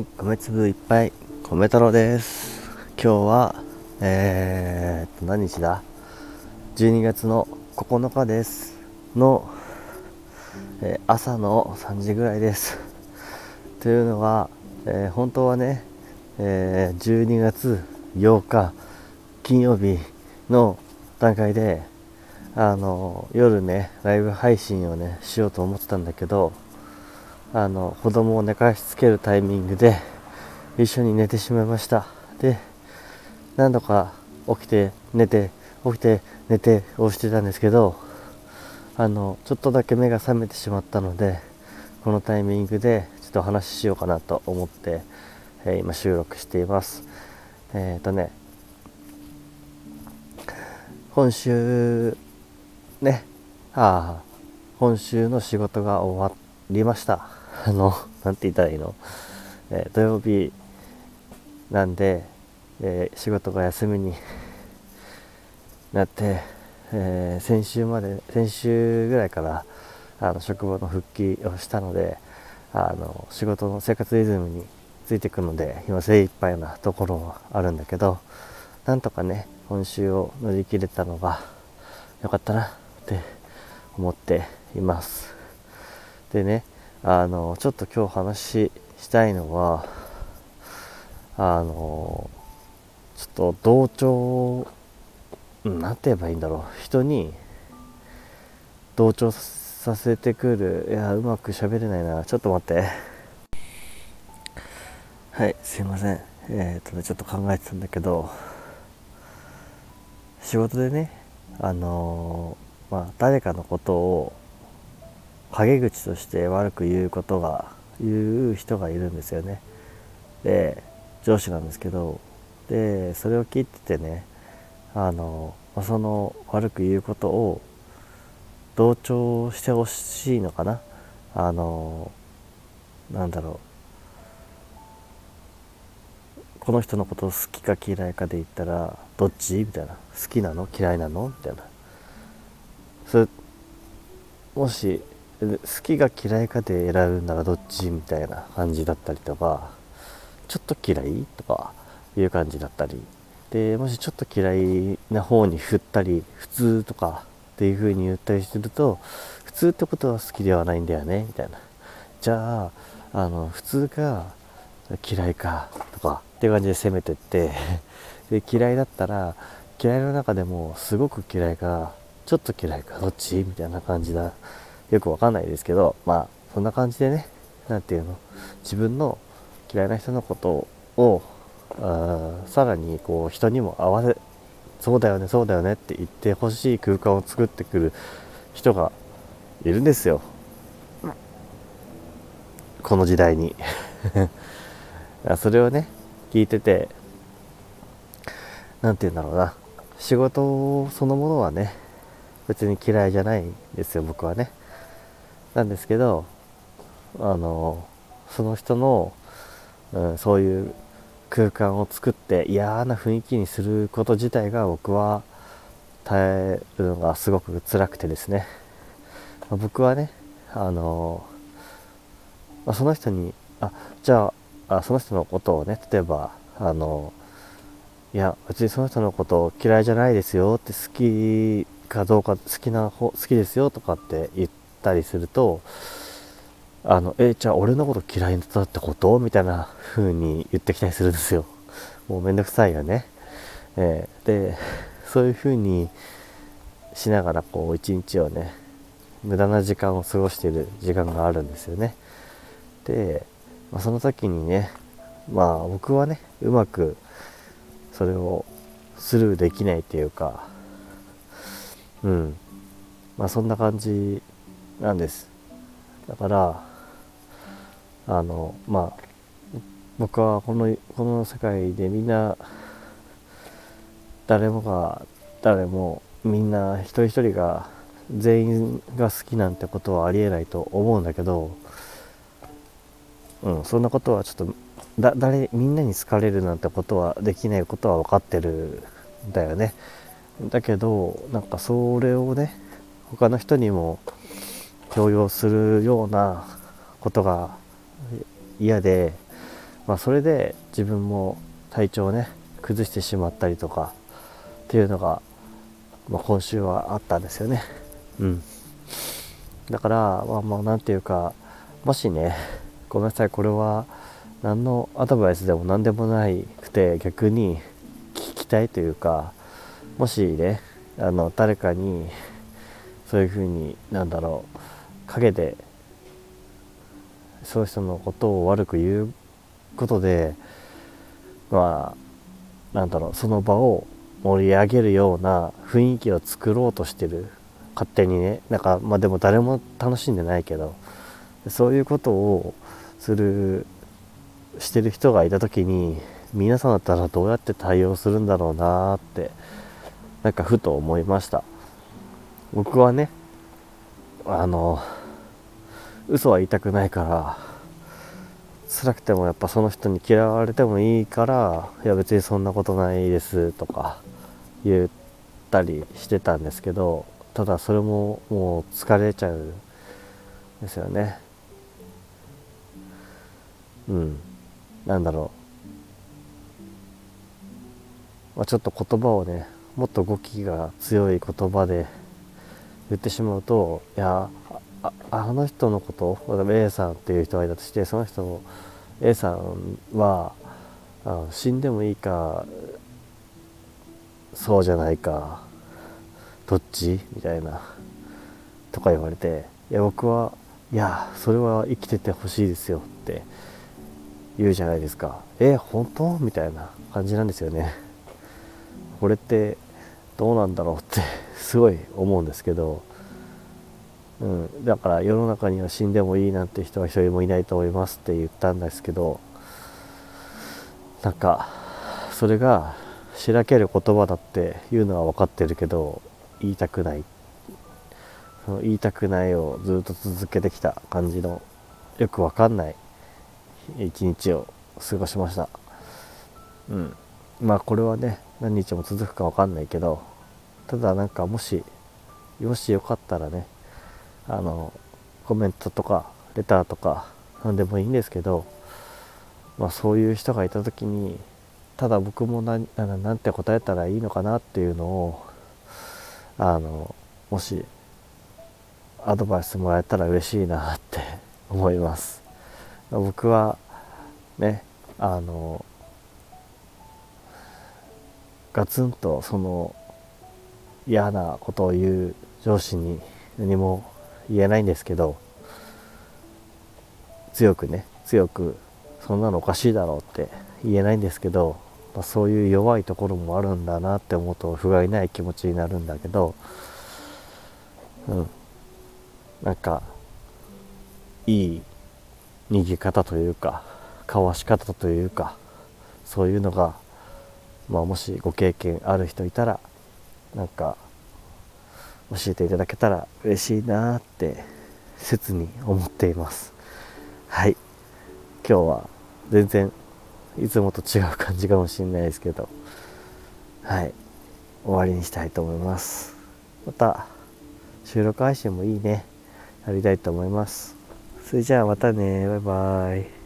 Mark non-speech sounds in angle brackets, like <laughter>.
い、米粒いっぱい米太郎です。今日はえー、っと何日だ？12月の9日です。の、えー、朝の3時ぐらいです。というのは、えー、本当はね、え12月8日金曜日の段階であの夜ねライブ配信をねしようと思ってたんだけどあの子供を寝かしつけるタイミングで一緒に寝てしまいました。で何度か起きて寝て起きて寝てをしてたんですけどあのちょっとだけ目が覚めてしまったのでこのタイミングでちょっとお話ししようかなと思って、えー、今収録しています。えっ、ー、とね今週ねああ今週の仕事が終わりました。あの、なんて言ったらいいの、えー、土曜日なんで、えー、仕事が休みに <laughs> なって、えー、先週まで、先週ぐらいからあの職場の復帰をしたので、あの仕事の生活リズムについていくので、今精一杯なところはあるんだけど、なんとかね、今週を乗り切れたのが良かったなって思っています。でね、あのちょっと今日話したいのはあのちょっと同調何て言えばいいんだろう。人に同調させてくる。いやうまく喋れないな。ちょっと待って。はいすいません。えー、っとねちょっと考えてたんだけど仕事でねあのまあ誰かのことを陰口として悪く言うことが言う人がいるんですよね。で上司なんですけどでそれを聞いててねあのその悪く言うことを同調してほしいのかな。あのなんだろう。この人のことを好きか嫌いかで言ったらどっち？みたいな。好きなの？嫌いなの？みたいな。それもし好きが嫌いかで選ぶならどっちみたいな感じだったりとかちょっと嫌いとかいう感じだったり。でもしちょっと嫌いな方に振ったり普通とかっていう風に言ったりすると普通ってことは好きではないんだよねみたいな。じゃああの普通か嫌いかとかっていう感じで攻めてってで嫌いだったら嫌いの中でもすごく嫌いかちょっと嫌いかどっち？みたいな感じだよくわかんないですけど、まあ、そんな感じでね、なんていうの、自分の嫌いな人のことを、あさらにこう人にも合わせ、そうだよね、そうだよねって言ってほしい空間を作ってくる人がいるんですよ。この時代に <laughs> それをね、聞いてて、何て言うんだろうな、仕事そのものはね、別に嫌いじゃないんですよ、僕はね。なんですけどあのその人の、うん、そういう空間を作って嫌な雰囲気にすること自体が僕は耐えるのがすごく辛くてですね、ま、僕はねあの、ま、その人にあじゃああその人のことをね例えばあのいや別にその人のことを嫌いじゃないですよって好きかどうか好きな方好きですよとかって言ってったりするとあのえじゃあ俺のこと嫌いだってこと？みたいな風に言ってきたりするんですよ。もうめんどくさいよね、えー、でそういう風にしながらこう一日をね無駄な時間を過ごしている時間があるんですよね。で、まあ、その時にねまあ僕はねうまくそれをスルーできないっていうかうん。まあそんな感じなんです。だからあのまあ僕はこのこの世界でみんな誰もが誰もみんな一人一人が全員が好きなんてことはありえないと思うんだけど、うん、そんなことはちょっとだ誰みんなに好かれるなんてことはできないことは分かってるんだよね。だけどなんかそれをね他の人にも強要するようなことが嫌で、まあ、それで自分も体調をね崩してしまったりとかっていうのが、まあ、今週はあったんですよね。うん。だからまあまあ何て言うかもしねごめんなさいこれは何のアドバイスでも何でもないくて逆に聞きたいというかもしねあの誰かにそういうふうになんだろう陰でそういう人のことを悪く言うことでまあなんだろうその場を盛り上げるような雰囲気を作ろうとしてる。勝手にね。なんかまあでも誰も楽しんでないけどそういうことをするしてる人がいた時に皆さんだったらどうやって対応するんだろうなってなんかふと思いました。僕はねあの嘘は言いたくないから辛くてもやっぱその人に嫌われてもいいからいや別にそんなことないですとか言ったりしてたんですけどただそれももう疲れちゃうんですよね。うん。なんだろう、まあ、ちょっと言葉をねもっと語気が強い言葉で言ってしまうといやああの人のこと A さんっていう人がいたとしてその人の A さんはあ死んでもいいかそうじゃないかどっち？みたいなとか言われていや僕はいやそれは生きててほしいですよって言うじゃないですか。え本当？みたいな感じなんですよね。これってどうなんだろうってすごい思うんですけど、うん、だから世の中には死んでもいいなんて人は一人もいないと思いますって言ったんですけどなんかそれがしらける言葉だっていうのは分かってるけど言いたくない。その言いたくないをずっと続けてきた感じのよく分かんない。一日を過ごしました。うん。まあこれはね何日も続くか分かんないけどただなんかもしもしよかったらねあのコメントとかレターとか何でもいいんですけど、まあ、そういう人がいた時にただ僕も何何て答えたらいいのかなっていうのをあのもしアドバイスもらえたら嬉しいなって思います。僕はねあのガツンとその嫌なことを言う上司に何も言えないんですけど強くね強くそんなのおかしいだろうって言えないんですけど、まあ、そういう弱いところもあるんだなって思うと不甲斐ない気持ちになるんだけどうん。なんかいい逃げ方というかかわし方というかそういうのが、まあ、もしご経験ある人いたらなんか教えていただけたら嬉しいなって切に思っています。はい。今日は全然いつもと違う感じかもしれないですけど。はい。終わりにしたいと思います。また収録配信もいいね。やりたいと思います。それじゃあまたね。バイバイ。